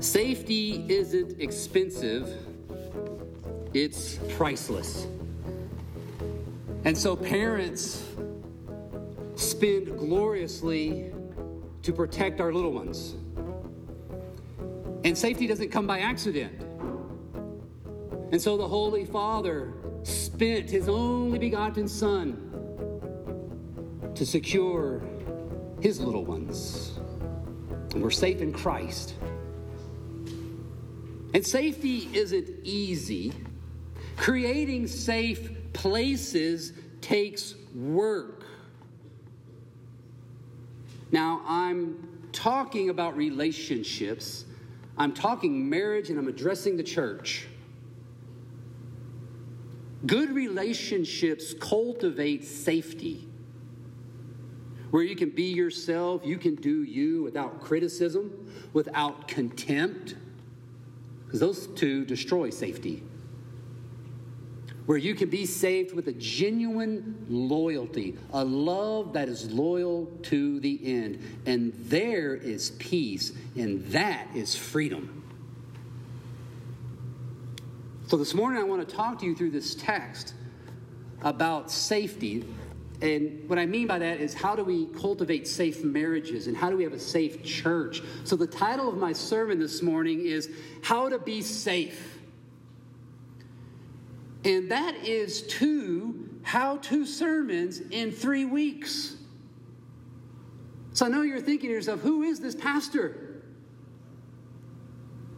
Safety isn't expensive, it's priceless. And so parents spend gloriously to protect our little ones. And safety doesn't come by accident. And so the Holy Father spent his only begotten Son to secure his little ones. And we're safe in Christ. And safety isn't easy. Creating safe places takes work. Now, I'm talking about relationships, I'm talking marriage, and I'm addressing the church. Good relationships cultivate safety. Where you can be yourself, you can do you without criticism, without contempt, because those two destroy safety. Where you can be saved with a genuine loyalty, a love that is loyal to the end. And there is peace, and that is freedom. So, this morning I want to talk to you through this text about safety. And what I mean by that is how do we cultivate safe marriages and how do we have a safe church? So, the title of my sermon this morning is How to Be Safe. And that is two how to sermons in three weeks. So, I know you're thinking to yourself, who is this pastor?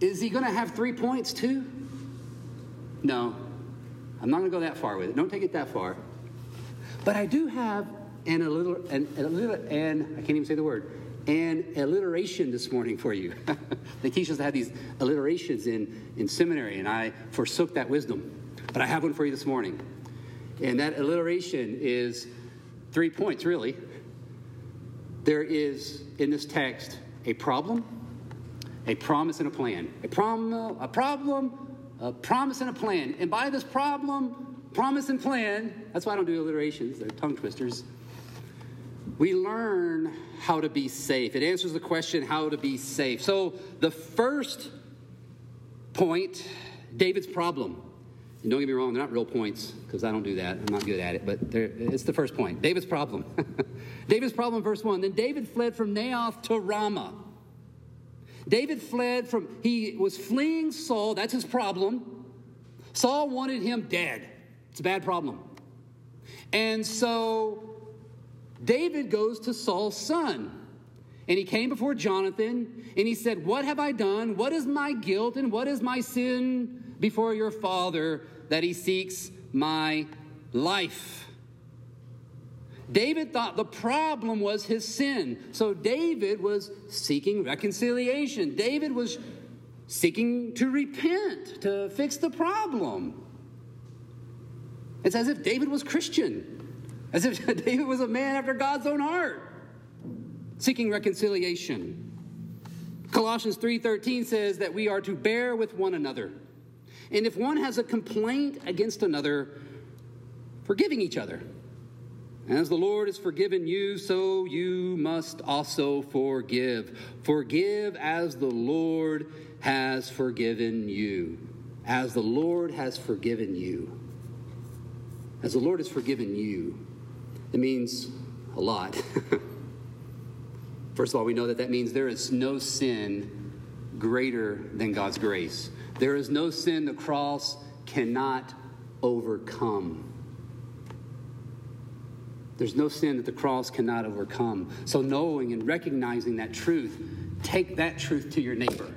Is he going to have three points too? No, I'm not going to go that far with it. Don't take it that far. But I do have an little, an, a little, and I can't even say the word, an alliteration this morning for you. they teach us to have these alliterations in, in seminary, and I forsook that wisdom. But I have one for you this morning. And that alliteration is three points, really. There is in this text a problem, a promise, and a plan. A, prom- a problem, a promise and a plan. And by this problem, promise, and plan, that's why I don't do alliterations, they're tongue twisters. We learn how to be safe. It answers the question how to be safe. So, the first point David's problem. And don't get me wrong, they're not real points because I don't do that. I'm not good at it, but it's the first point. David's problem. David's problem, verse 1. Then David fled from Naioth to Ramah. David fled from, he was fleeing Saul. That's his problem. Saul wanted him dead. It's a bad problem. And so David goes to Saul's son. And he came before Jonathan and he said, What have I done? What is my guilt and what is my sin before your father that he seeks my life? David thought the problem was his sin. So David was seeking reconciliation. David was seeking to repent, to fix the problem. It's as if David was Christian, as if David was a man after God's own heart, seeking reconciliation. Colossians 3:13 says that we are to bear with one another. And if one has a complaint against another, forgiving each other. As the Lord has forgiven you, so you must also forgive. Forgive as the Lord has forgiven you. As the Lord has forgiven you. As the Lord has forgiven you. It means a lot. First of all, we know that that means there is no sin greater than God's grace. There is no sin the cross cannot overcome. There's no sin that the cross cannot overcome. So, knowing and recognizing that truth, take that truth to your neighbor.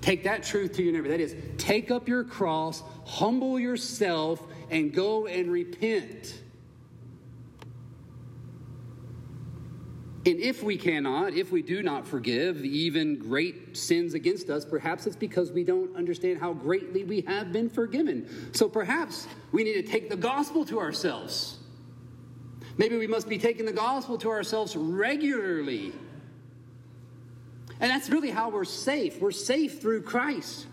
Take that truth to your neighbor. That is, take up your cross, humble yourself, and go and repent. And if we cannot, if we do not forgive even great sins against us, perhaps it's because we don't understand how greatly we have been forgiven. So perhaps we need to take the gospel to ourselves. Maybe we must be taking the gospel to ourselves regularly. And that's really how we're safe. We're safe through Christ.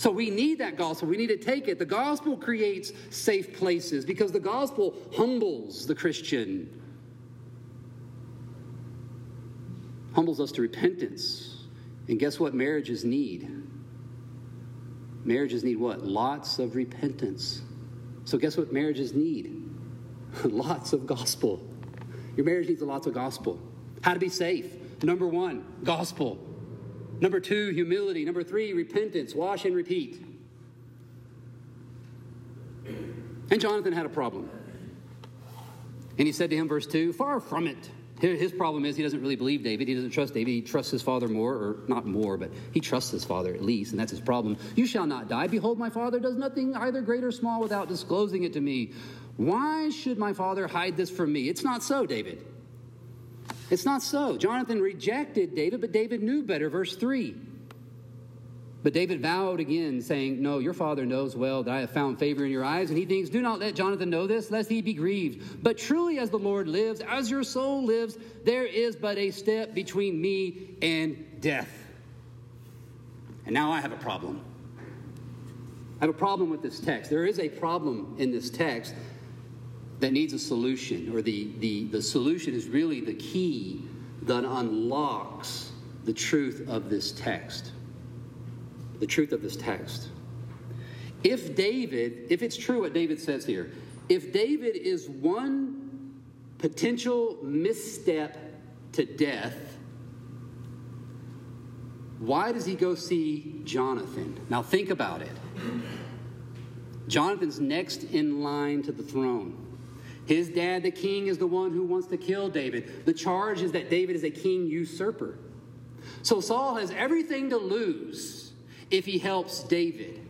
So we need that gospel. We need to take it. The gospel creates safe places because the gospel humbles the Christian, humbles us to repentance And guess what marriages need? Marriages need what? Lots of repentance. So, guess what marriages need? lots of gospel. Your marriage needs lots of gospel. How to be safe. Number one, gospel. Number two, humility. Number three, repentance. Wash and repeat. And Jonathan had a problem. And he said to him, verse 2, far from it. His problem is he doesn't really believe David. He doesn't trust David. He trusts his father more, or not more, but he trusts his father at least, and that's his problem. You shall not die. Behold, my father does nothing either great or small without disclosing it to me. Why should my father hide this from me? It's not so, David. It's not so. Jonathan rejected David, but David knew better. Verse 3. But David vowed again, saying, No, your father knows well that I have found favor in your eyes. And he thinks, Do not let Jonathan know this, lest he be grieved. But truly, as the Lord lives, as your soul lives, there is but a step between me and death. And now I have a problem. I have a problem with this text. There is a problem in this text that needs a solution, or the, the, the solution is really the key that unlocks the truth of this text the truth of this text. If David, if it's true what David says here, if David is one potential misstep to death, why does he go see Jonathan? Now think about it. Jonathan's next in line to the throne. His dad, the king, is the one who wants to kill David. The charge is that David is a king usurper. So Saul has everything to lose if he helps David.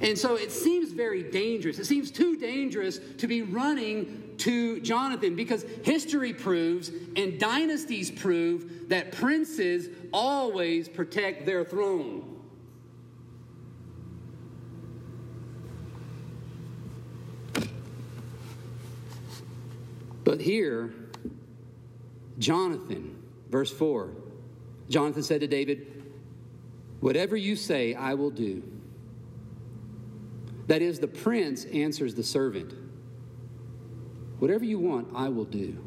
And so it seems very dangerous. It seems too dangerous to be running to Jonathan because history proves and dynasties prove that princes always protect their throne. But here, Jonathan, verse 4, Jonathan said to David, Whatever you say, I will do. That is, the prince answers the servant. Whatever you want, I will do.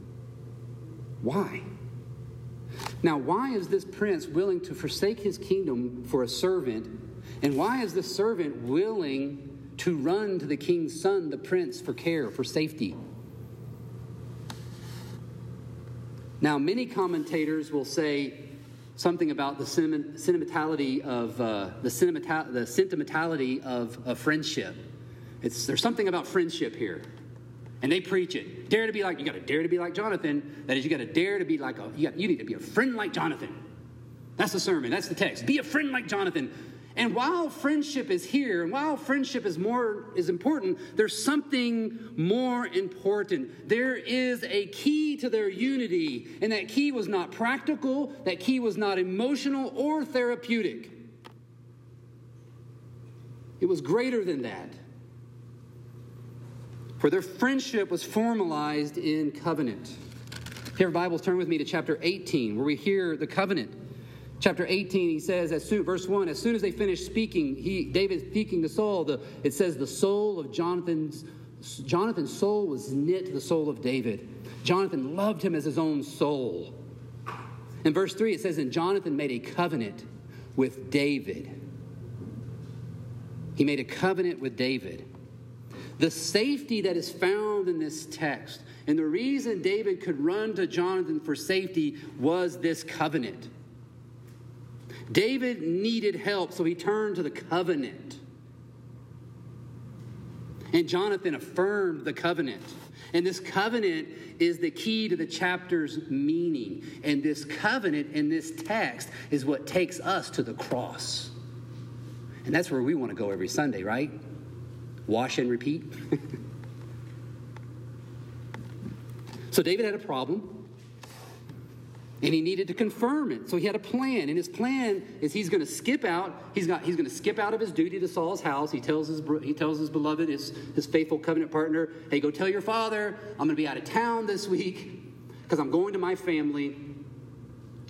Why? Now, why is this prince willing to forsake his kingdom for a servant? And why is the servant willing to run to the king's son, the prince, for care, for safety? Now, many commentators will say something about the sentimentality of uh, the, the sentimentality of, of friendship. It's, there's something about friendship here. And they preach it. Dare to be like, you got to dare to be like Jonathan. That is, you got to dare to be like, a, you, got, you need to be a friend like Jonathan. That's the sermon. That's the text. Be a friend like Jonathan. And while friendship is here, and while friendship is more is important, there's something more important. There is a key to their unity, and that key was not practical, that key was not emotional or therapeutic. It was greater than that. For their friendship was formalized in covenant. Here, Bibles, turn with me to chapter 18, where we hear the covenant. Chapter 18, he says, as soon, verse 1, as soon as they finished speaking, he, David speaking to Saul, the, it says, the soul of Jonathan's, Jonathan's soul was knit to the soul of David. Jonathan loved him as his own soul. In verse 3, it says, and Jonathan made a covenant with David. He made a covenant with David. The safety that is found in this text, and the reason David could run to Jonathan for safety was this covenant. David needed help, so he turned to the covenant. And Jonathan affirmed the covenant. And this covenant is the key to the chapter's meaning. And this covenant in this text is what takes us to the cross. And that's where we want to go every Sunday, right? Wash and repeat. so David had a problem. And he needed to confirm it. So he had a plan. And his plan is he's going to skip out. He's, got, he's going to skip out of his duty to Saul's house. He tells his, he tells his beloved, his, his faithful covenant partner, hey, go tell your father I'm going to be out of town this week because I'm going to my family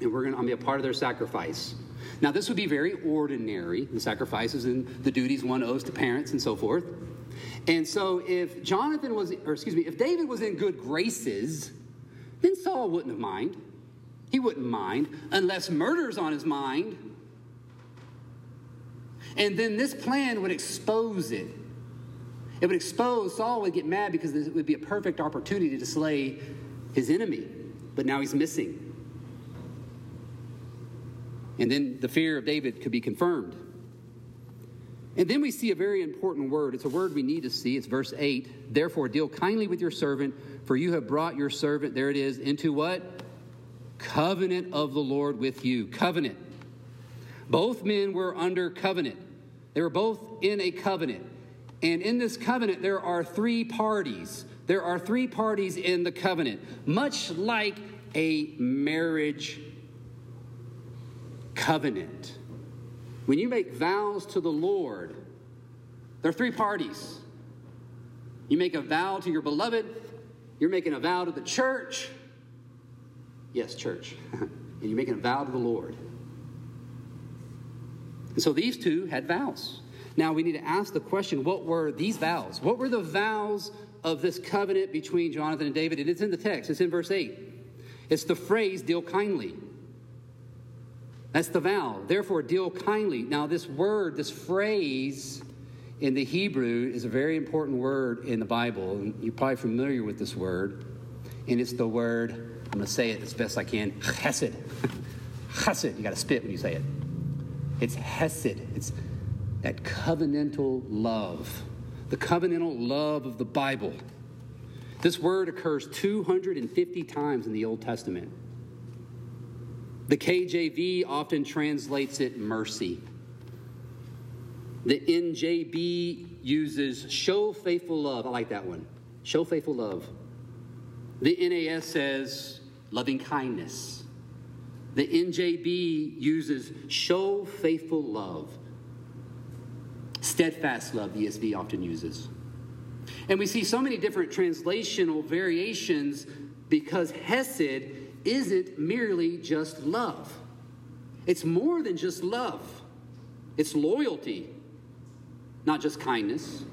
and we're going to, going to be a part of their sacrifice. Now, this would be very ordinary, the sacrifices and the duties one owes to parents and so forth. And so if Jonathan was, or excuse me, if David was in good graces, then Saul wouldn't have minded. He wouldn't mind unless murder's on his mind. And then this plan would expose it. It would expose, Saul would get mad because it would be a perfect opportunity to slay his enemy. But now he's missing. And then the fear of David could be confirmed. And then we see a very important word. It's a word we need to see. It's verse 8. Therefore, deal kindly with your servant, for you have brought your servant, there it is, into what? Covenant of the Lord with you. Covenant. Both men were under covenant, they were both in a covenant. And in this covenant, there are three parties. There are three parties in the covenant, much like a marriage covenant. When you make vows to the Lord, there are three parties. You make a vow to your beloved, you're making a vow to the church. Yes, church. and you're making a vow to the Lord. And so these two had vows. Now we need to ask the question what were these vows? What were the vows of this covenant between Jonathan and David? And it's in the text, it's in verse 8. It's the phrase, deal kindly. That's the vow. Therefore, deal kindly. Now, this word, this phrase in the Hebrew is a very important word in the Bible. You're probably familiar with this word. And it's the word, I'm going to say it as best I can, chesed. chesed. You got to spit when you say it. It's hesed. It's that covenantal love, the covenantal love of the Bible. This word occurs 250 times in the Old Testament. The KJV often translates it mercy. The NJB uses show faithful love. I like that one. Show faithful love. The NAS says loving kindness. The NJB uses show faithful love. Steadfast love, the ESV often uses. And we see so many different translational variations because Hesed isn't merely just love, it's more than just love, it's loyalty, not just kindness.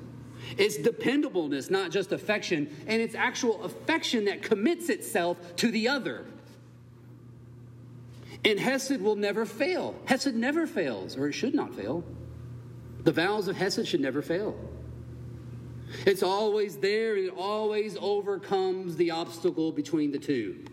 It's dependableness, not just affection, and it's actual affection that commits itself to the other. And Hesed will never fail. Hesed never fails, or it should not fail. The vows of Hesed should never fail. It's always there, and it always overcomes the obstacle between the two.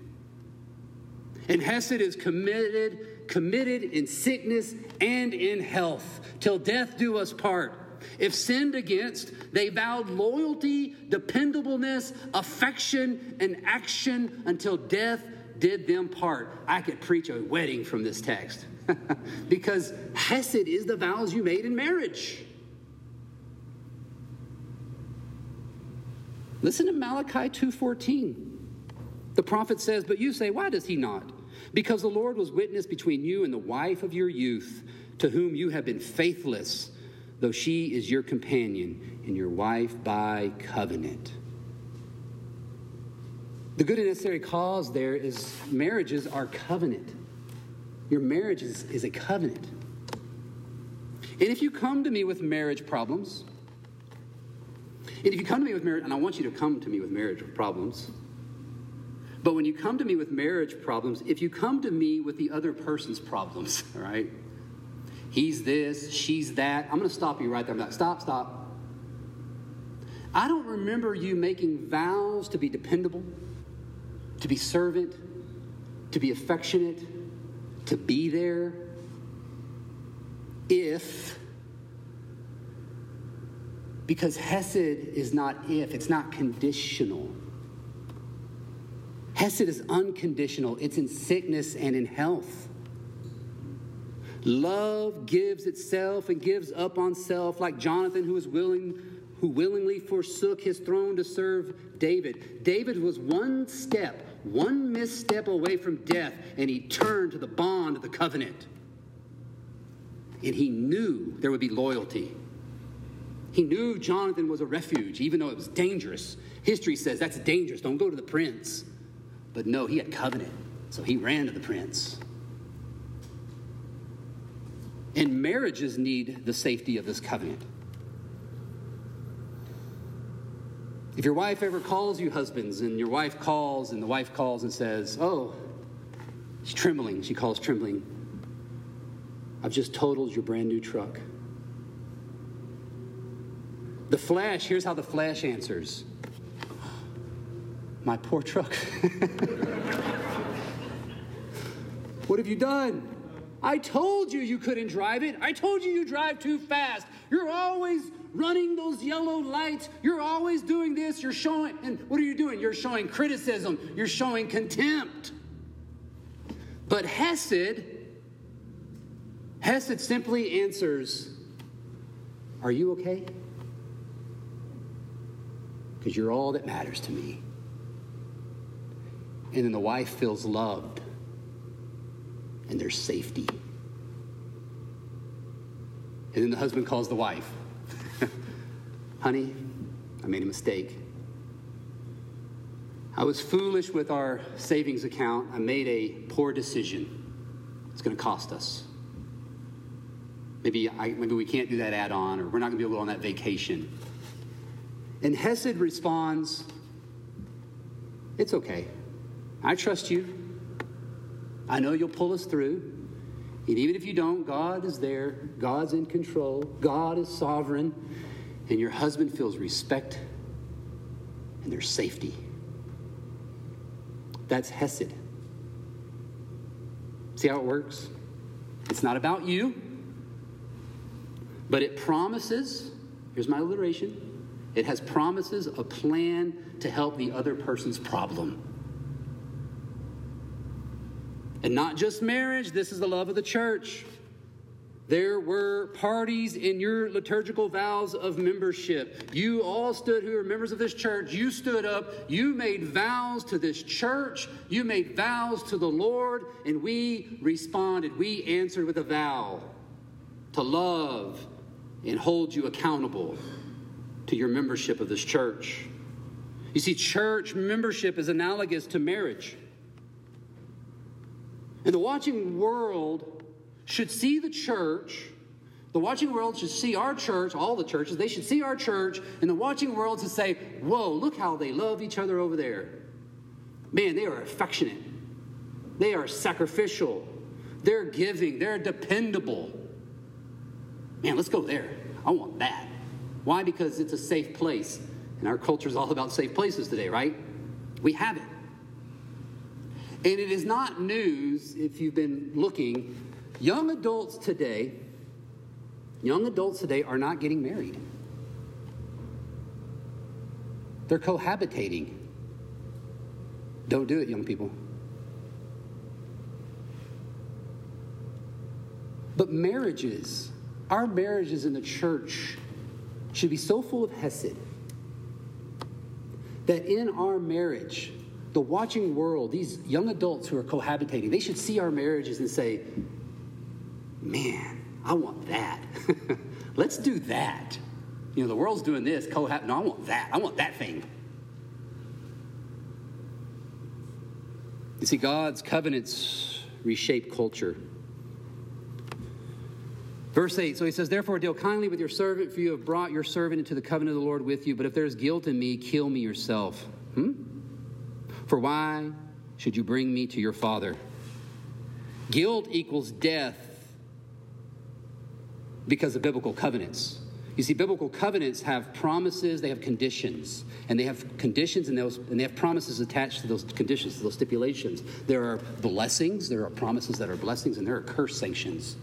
And Hesed is committed, committed in sickness and in health, till death do us part. If sinned against, they vowed loyalty, dependableness, affection, and action until death did them part. I could preach a wedding from this text because Hesed is the vows you made in marriage. Listen to Malachi 2:14. The prophet says, "But you say, why does he not? Because the Lord was witness between you and the wife of your youth, to whom you have been faithless, though she is your companion and your wife by covenant." The good and necessary cause there is marriages are covenant. Your marriage is, is a covenant. And if you come to me with marriage problems, and if you come to me with marriage, and I want you to come to me with marriage problems, but when you come to me with marriage problems, if you come to me with the other person's problems, all right, he's this, she's that, I'm going to stop you right there. I'm like, stop, stop. I don't remember you making vows to be dependable, to be servant, to be affectionate, to be there, if, because Hesed is not if, it's not conditional. Hesed is unconditional, it's in sickness and in health. Love gives itself and gives up on self, like Jonathan, who was willing, who willingly forsook his throne to serve David. David was one step, one misstep away from death, and he turned to the bond of the covenant. And he knew there would be loyalty. He knew Jonathan was a refuge, even though it was dangerous. History says that's dangerous. Don't go to the prince. But no, he had covenant, so he ran to the prince. And marriages need the safety of this covenant. If your wife ever calls you husbands, and your wife calls, and the wife calls and says, Oh, She's trembling. She calls trembling. I've just totaled your brand new truck. The flesh, here's how the flesh answers My poor truck. what have you done? I told you you couldn't drive it. I told you you drive too fast. You're always running those yellow lights. You're always doing this. You're showing, and what are you doing? You're showing criticism. You're showing contempt. But Hesed, Hesed simply answers, Are you okay? Because you're all that matters to me. And then the wife feels loved and there's safety. And then the husband calls the wife Honey, I made a mistake. I was foolish with our savings account. I made a poor decision. It's going to cost us. Maybe, I, maybe we can't do that add on, or we're not going to be able to go on that vacation. And Hesed responds, It's okay. I trust you. I know you'll pull us through. And even if you don't, God is there. God's in control. God is sovereign. And your husband feels respect and there's safety. That's Hesed. See how it works? It's not about you, but it promises here's my alliteration it has promises a plan to help the other person's problem. And not just marriage, this is the love of the church. There were parties in your liturgical vows of membership. You all stood, who are members of this church, you stood up, you made vows to this church, you made vows to the Lord, and we responded. We answered with a vow to love and hold you accountable to your membership of this church. You see, church membership is analogous to marriage. And the watching world should see the church. The watching world should see our church, all the churches, they should see our church, and the watching world should say, Whoa, look how they love each other over there. Man, they are affectionate, they are sacrificial, they're giving, they're dependable. Man, let's go there. I want that. Why? Because it's a safe place. And our culture is all about safe places today, right? We have it. And it is not news if you've been looking. Young adults today, young adults today are not getting married. They're cohabitating. Don't do it, young people. But marriages, our marriages in the church should be so full of Hesed that in our marriage, the watching world, these young adults who are cohabitating, they should see our marriages and say, man, I want that. Let's do that. You know, the world's doing this, cohab. No, I want that. I want that thing. You see, God's covenants reshape culture. Verse 8, so he says, Therefore, deal kindly with your servant, for you have brought your servant into the covenant of the Lord with you. But if there is guilt in me, kill me yourself. Hmm? For why should you bring me to your father? Guilt equals death because of biblical covenants. You see, biblical covenants have promises, they have conditions, and they have conditions and, those, and they have promises attached to those conditions, to those stipulations. There are blessings, there are promises that are blessings, and there are curse sanctions.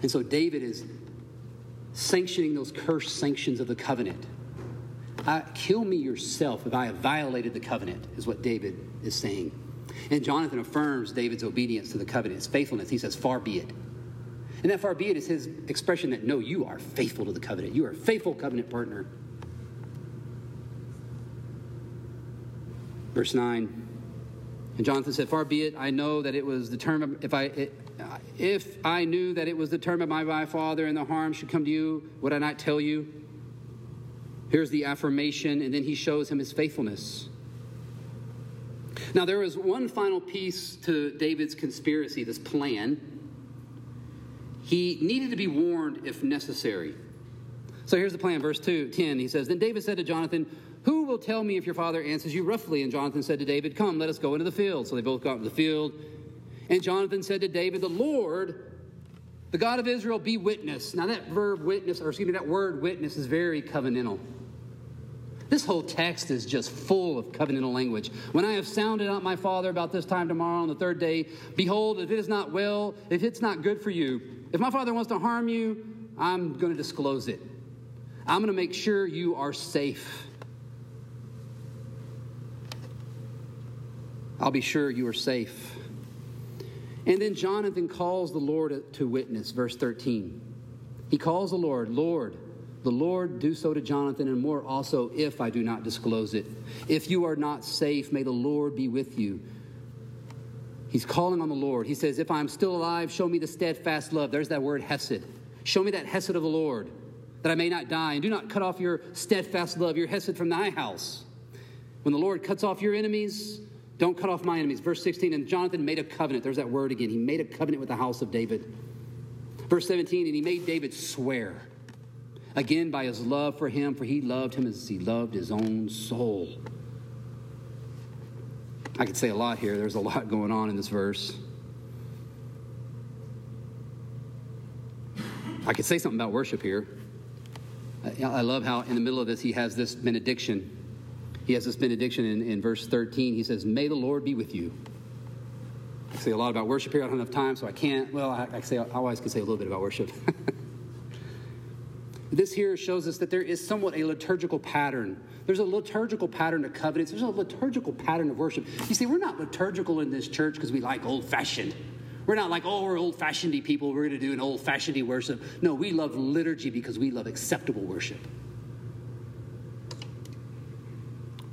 And so David is sanctioning those curse sanctions of the covenant. I, kill me yourself if I have violated the covenant, is what David is saying. And Jonathan affirms David's obedience to the covenant, his faithfulness. He says, Far be it. And that far be it is his expression that, no, you are faithful to the covenant. You are a faithful covenant partner. Verse 9. And Jonathan said, Far be it, I know that it was determined, if I, it, if I knew that it was determined by my father and the harm should come to you, would I not tell you? Here's the affirmation, and then he shows him his faithfulness. Now, there is one final piece to David's conspiracy, this plan. He needed to be warned if necessary. So here's the plan, verse 2, 10. He says, Then David said to Jonathan, Who will tell me if your father answers you roughly? And Jonathan said to David, Come, let us go into the field. So they both got into the field. And Jonathan said to David, The Lord, the God of Israel, be witness. Now, that verb witness, or excuse me, that word witness is very covenantal. This whole text is just full of covenantal language. When I have sounded out my father about this time tomorrow on the third day, behold, if it is not well, if it's not good for you, if my father wants to harm you, I'm going to disclose it. I'm going to make sure you are safe. I'll be sure you are safe. And then Jonathan calls the Lord to witness, verse 13. He calls the Lord, Lord, the Lord do so to Jonathan, and more also if I do not disclose it. If you are not safe, may the Lord be with you. He's calling on the Lord. He says, If I'm still alive, show me the steadfast love. There's that word, hesed. Show me that hesed of the Lord, that I may not die. And do not cut off your steadfast love, your hesed from thy house. When the Lord cuts off your enemies, don't cut off my enemies. Verse 16, and Jonathan made a covenant. There's that word again. He made a covenant with the house of David. Verse 17, and he made David swear again by his love for him, for he loved him as he loved his own soul. I could say a lot here. There's a lot going on in this verse. I could say something about worship here. I love how in the middle of this he has this benediction. He has this benediction in, in verse 13. He says, May the Lord be with you. I say a lot about worship here. I don't have time, so I can't. Well, I, I say I always can say a little bit about worship. This here shows us that there is somewhat a liturgical pattern. There's a liturgical pattern of covenants. There's a liturgical pattern of worship. You see, we're not liturgical in this church because we like old fashioned. We're not like, oh, we're old fashioned people. We're going to do an old fashioned worship. No, we love liturgy because we love acceptable worship.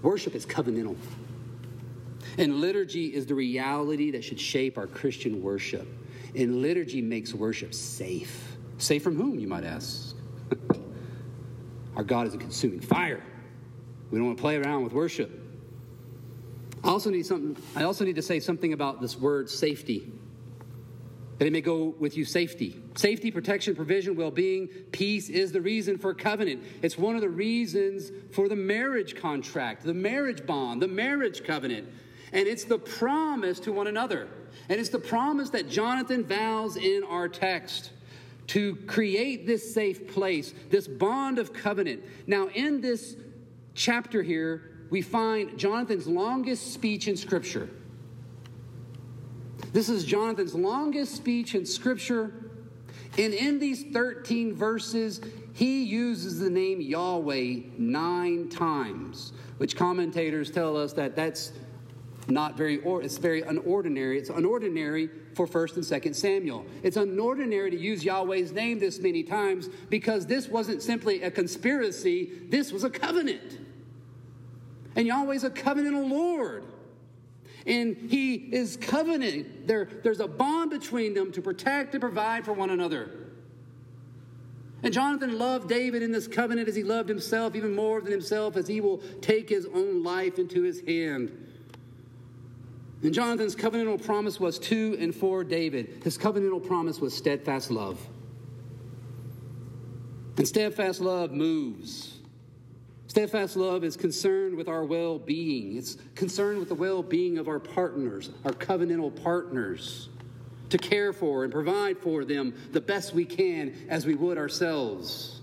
Worship is covenantal. And liturgy is the reality that should shape our Christian worship. And liturgy makes worship safe. Safe from whom, you might ask? Our God is a consuming fire. We don't want to play around with worship. I also need something, I also need to say something about this word safety. That it may go with you safety. Safety, protection, provision, well being, peace is the reason for covenant. It's one of the reasons for the marriage contract, the marriage bond, the marriage covenant. And it's the promise to one another. And it's the promise that Jonathan vows in our text to create this safe place, this bond of covenant. Now, in this chapter here, we find Jonathan's longest speech in Scripture. This is Jonathan's longest speech in Scripture. And in these 13 verses, he uses the name Yahweh nine times, which commentators tell us that that's not very, or, it's very unordinary. It's unordinary for 1st and 2nd Samuel. It's unordinary to use Yahweh's name this many times because this wasn't simply a conspiracy, this was a covenant. And Yahweh's a covenantal Lord. And he is covenant. There, there's a bond between them to protect and provide for one another. And Jonathan loved David in this covenant as he loved himself, even more than himself, as he will take his own life into his hand. And Jonathan's covenantal promise was to and for David. His covenantal promise was steadfast love. And steadfast love moves. Steadfast love is concerned with our well being, it's concerned with the well being of our partners, our covenantal partners, to care for and provide for them the best we can as we would ourselves.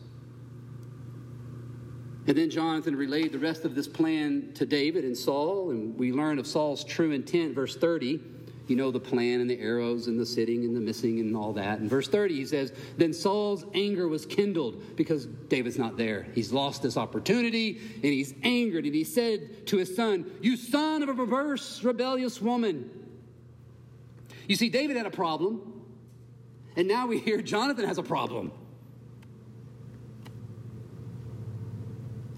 And then Jonathan relayed the rest of this plan to David and Saul, and we learn of Saul's true intent, verse 30. You know the plan and the arrows and the sitting and the missing and all that. In verse 30, he says, Then Saul's anger was kindled because David's not there. He's lost this opportunity and he's angered. And he said to his son, You son of a perverse, rebellious woman. You see, David had a problem, and now we hear Jonathan has a problem.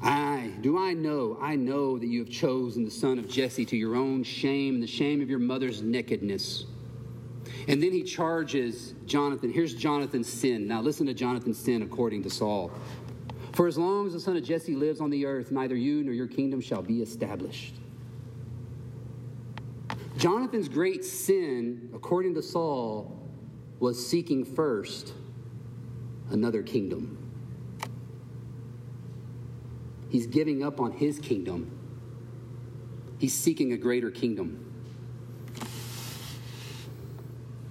I, do I know, I know that you have chosen the son of Jesse to your own shame and the shame of your mother's nakedness. And then he charges Jonathan. Here's Jonathan's sin. Now listen to Jonathan's sin according to Saul. For as long as the son of Jesse lives on the earth, neither you nor your kingdom shall be established. Jonathan's great sin, according to Saul, was seeking first another kingdom. He's giving up on his kingdom. He's seeking a greater kingdom.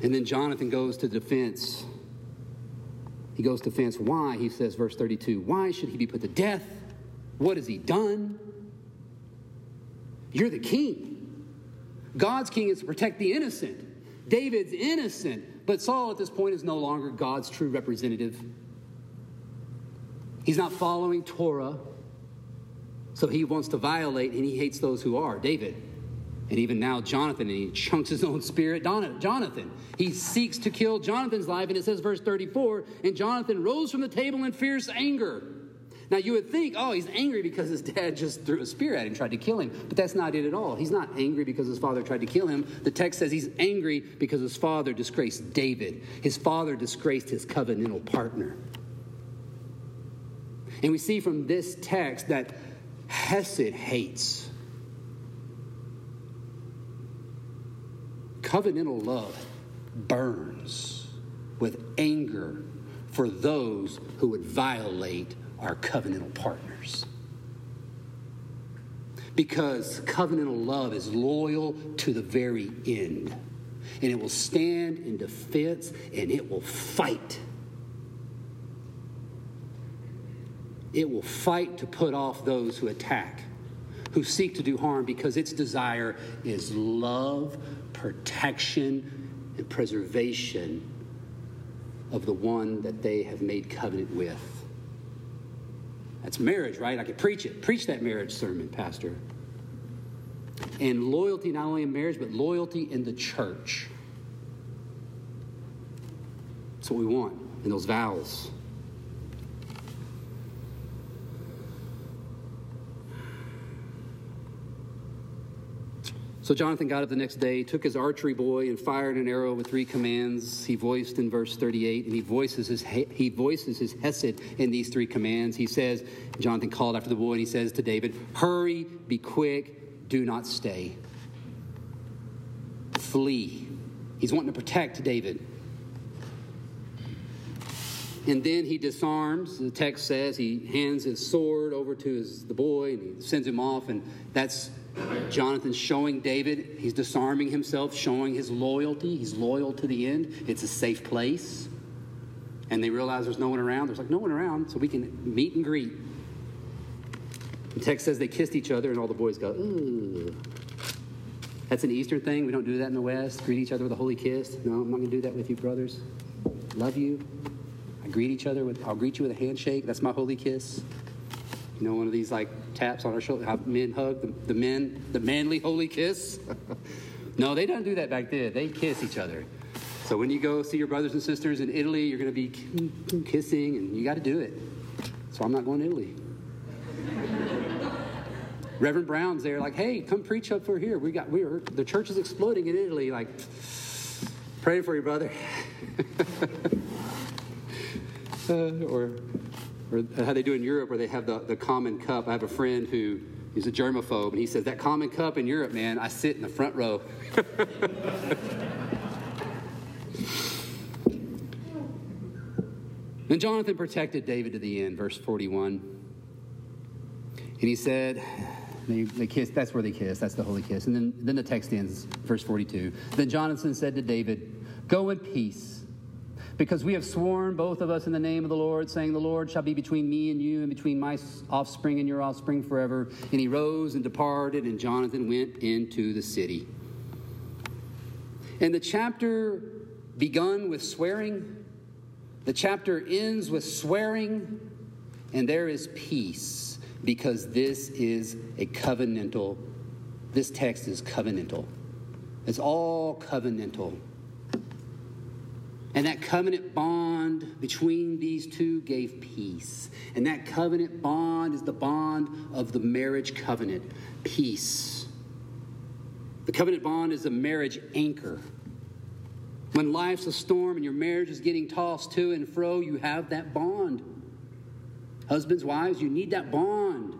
And then Jonathan goes to defense. He goes to defense. Why? He says, verse 32 Why should he be put to death? What has he done? You're the king. God's king is to protect the innocent. David's innocent, but Saul at this point is no longer God's true representative. He's not following Torah, so he wants to violate and he hates those who are. David. And even now, Jonathan, and he chunks his own spirit. Jonathan, he seeks to kill Jonathan's life, and it says, verse 34, and Jonathan rose from the table in fierce anger. Now, you would think, oh, he's angry because his dad just threw a spear at him, tried to kill him. But that's not it at all. He's not angry because his father tried to kill him. The text says he's angry because his father disgraced David. His father disgraced his covenantal partner. And we see from this text that Hesed hates. Covenantal love burns with anger for those who would violate our covenantal partners. Because covenantal love is loyal to the very end. And it will stand in defense and it will fight. It will fight to put off those who attack, who seek to do harm, because its desire is love, protection, and preservation of the one that they have made covenant with. That's marriage, right? I could preach it. Preach that marriage sermon, Pastor. And loyalty not only in marriage, but loyalty in the church. That's what we want in those vows. So Jonathan got up the next day, took his archery boy, and fired an arrow with three commands he voiced in verse 38. And he voices his, he voices his hesed in these three commands. He says, Jonathan called after the boy, and he says to David, Hurry, be quick, do not stay. Flee. He's wanting to protect David. And then he disarms. The text says he hands his sword over to his, the boy and he sends him off. And that's Jonathan showing David, he's disarming himself, showing his loyalty. He's loyal to the end. It's a safe place. And they realize there's no one around. There's like no one around, so we can meet and greet. The text says they kissed each other, and all the boys go, ooh. That's an Eastern thing. We don't do that in the West. Greet each other with a holy kiss. No, I'm not going to do that with you, brothers. Love you. I greet each other with, I'll greet you with a handshake. That's my holy kiss. You know, one of these like taps on our shoulder, how men hug, the, the men, the manly holy kiss. no, they don't do that back then. They kiss each other. So when you go see your brothers and sisters in Italy, you're going to be kissing, and you got to do it. So I'm not going to Italy. Reverend Brown's there, like, hey, come preach up for here. We got, we are, the church is exploding in Italy. Like, praying for you, brother. uh, or or how they do in Europe, where they have the, the common cup. I have a friend who is a germaphobe, and he says, That common cup in Europe, man, I sit in the front row. then Jonathan protected David to the end, verse 41. And he said, they, they kissed, that's where they kissed, that's the holy kiss. And then, then the text ends, verse 42. Then Jonathan said to David, Go in peace because we have sworn, both of us, in the name of the Lord, saying, The Lord shall be between me and you, and between my offspring and your offspring forever. And he rose and departed, and Jonathan went into the city. And the chapter begun with swearing, the chapter ends with swearing, and there is peace because this is a covenantal, this text is covenantal. It's all covenantal. And that covenant bond between these two gave peace. And that covenant bond is the bond of the marriage covenant peace. The covenant bond is a marriage anchor. When life's a storm and your marriage is getting tossed to and fro, you have that bond. Husbands, wives, you need that bond.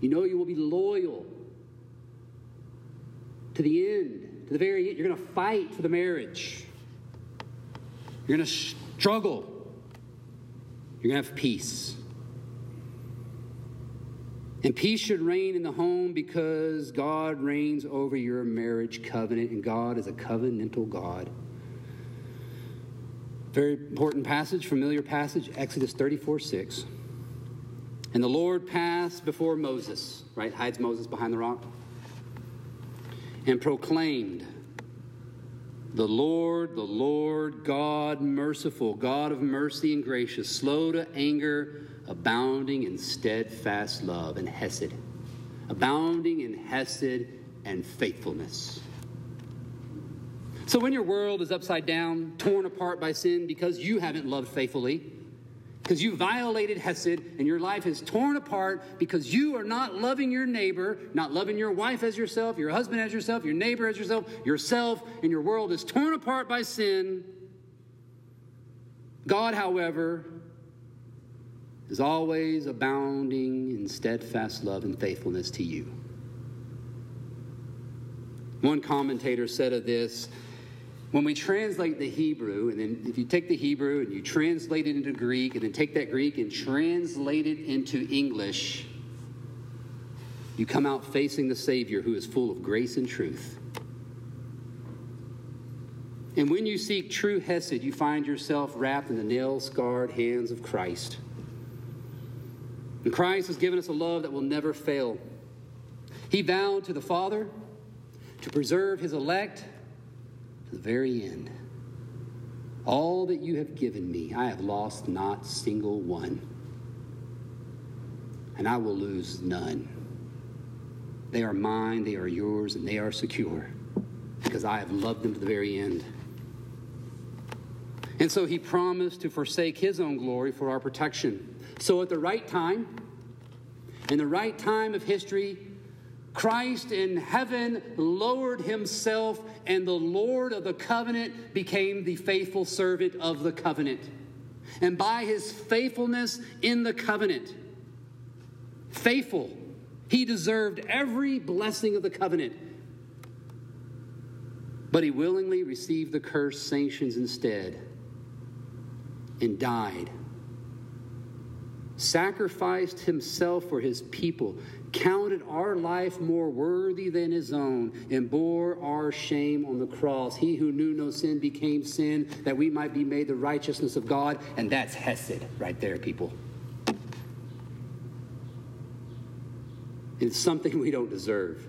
You know you will be loyal to the end, to the very end. You're going to fight for the marriage. You're going to struggle. You're going to have peace. And peace should reign in the home because God reigns over your marriage covenant, and God is a covenantal God. Very important passage, familiar passage, Exodus 34 6. And the Lord passed before Moses, right? Hides Moses behind the rock. And proclaimed, The Lord, the Lord, God merciful, God of mercy and gracious, slow to anger, abounding in steadfast love and hesed, abounding in hesed and faithfulness. So when your world is upside down, torn apart by sin because you haven't loved faithfully, because you violated Hesed and your life is torn apart because you are not loving your neighbor, not loving your wife as yourself, your husband as yourself, your neighbor as yourself, yourself, and your world is torn apart by sin. God, however, is always abounding in steadfast love and faithfulness to you. One commentator said of this when we translate the Hebrew, and then if you take the Hebrew and you translate it into Greek, and then take that Greek and translate it into English, you come out facing the Savior who is full of grace and truth. And when you seek true Hesed, you find yourself wrapped in the nail scarred hands of Christ. And Christ has given us a love that will never fail. He vowed to the Father to preserve his elect to the very end. All that you have given me, I have lost not single one, and I will lose none. They are mine, they are yours, and they are secure because I have loved them to the very end. And so he promised to forsake his own glory for our protection. So at the right time, in the right time of history, Christ in heaven lowered himself, and the Lord of the covenant became the faithful servant of the covenant. And by his faithfulness in the covenant, faithful, he deserved every blessing of the covenant. But he willingly received the curse sanctions instead and died. Sacrificed himself for his people counted our life more worthy than his own, and bore our shame on the cross. He who knew no sin became sin that we might be made the righteousness of God, and that's Hesed right there, people. It's something we don't deserve.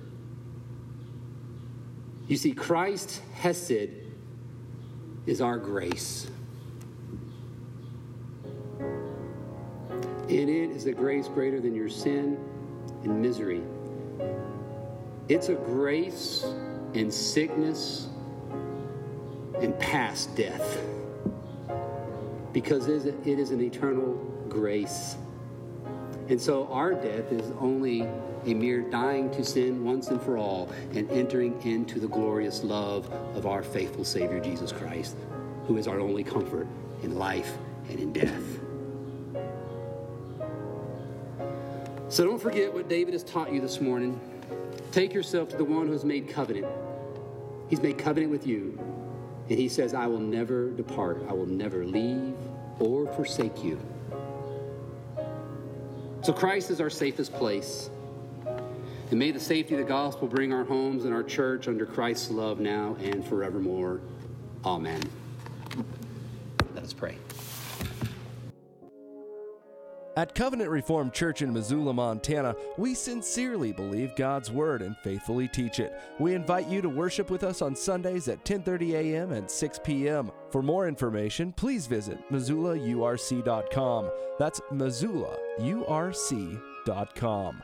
You see, Christ Hesed is our grace. In it is a grace greater than your sin and misery. It's a grace in sickness and past death because it is an eternal grace. And so our death is only a mere dying to sin once and for all and entering into the glorious love of our faithful Savior Jesus Christ, who is our only comfort in life and in death. So don't forget what David has taught you this morning. Take yourself to the one who has made covenant. He's made covenant with you. And he says, I will never depart, I will never leave or forsake you. So Christ is our safest place. And may the safety of the gospel bring our homes and our church under Christ's love now and forevermore. Amen. Let us pray. At Covenant Reformed Church in Missoula, Montana, we sincerely believe God's Word and faithfully teach it. We invite you to worship with us on Sundays at 10:30 a.m. and 6 p.m. For more information, please visit MissoulaURC.com. That's MissoulaURC.com.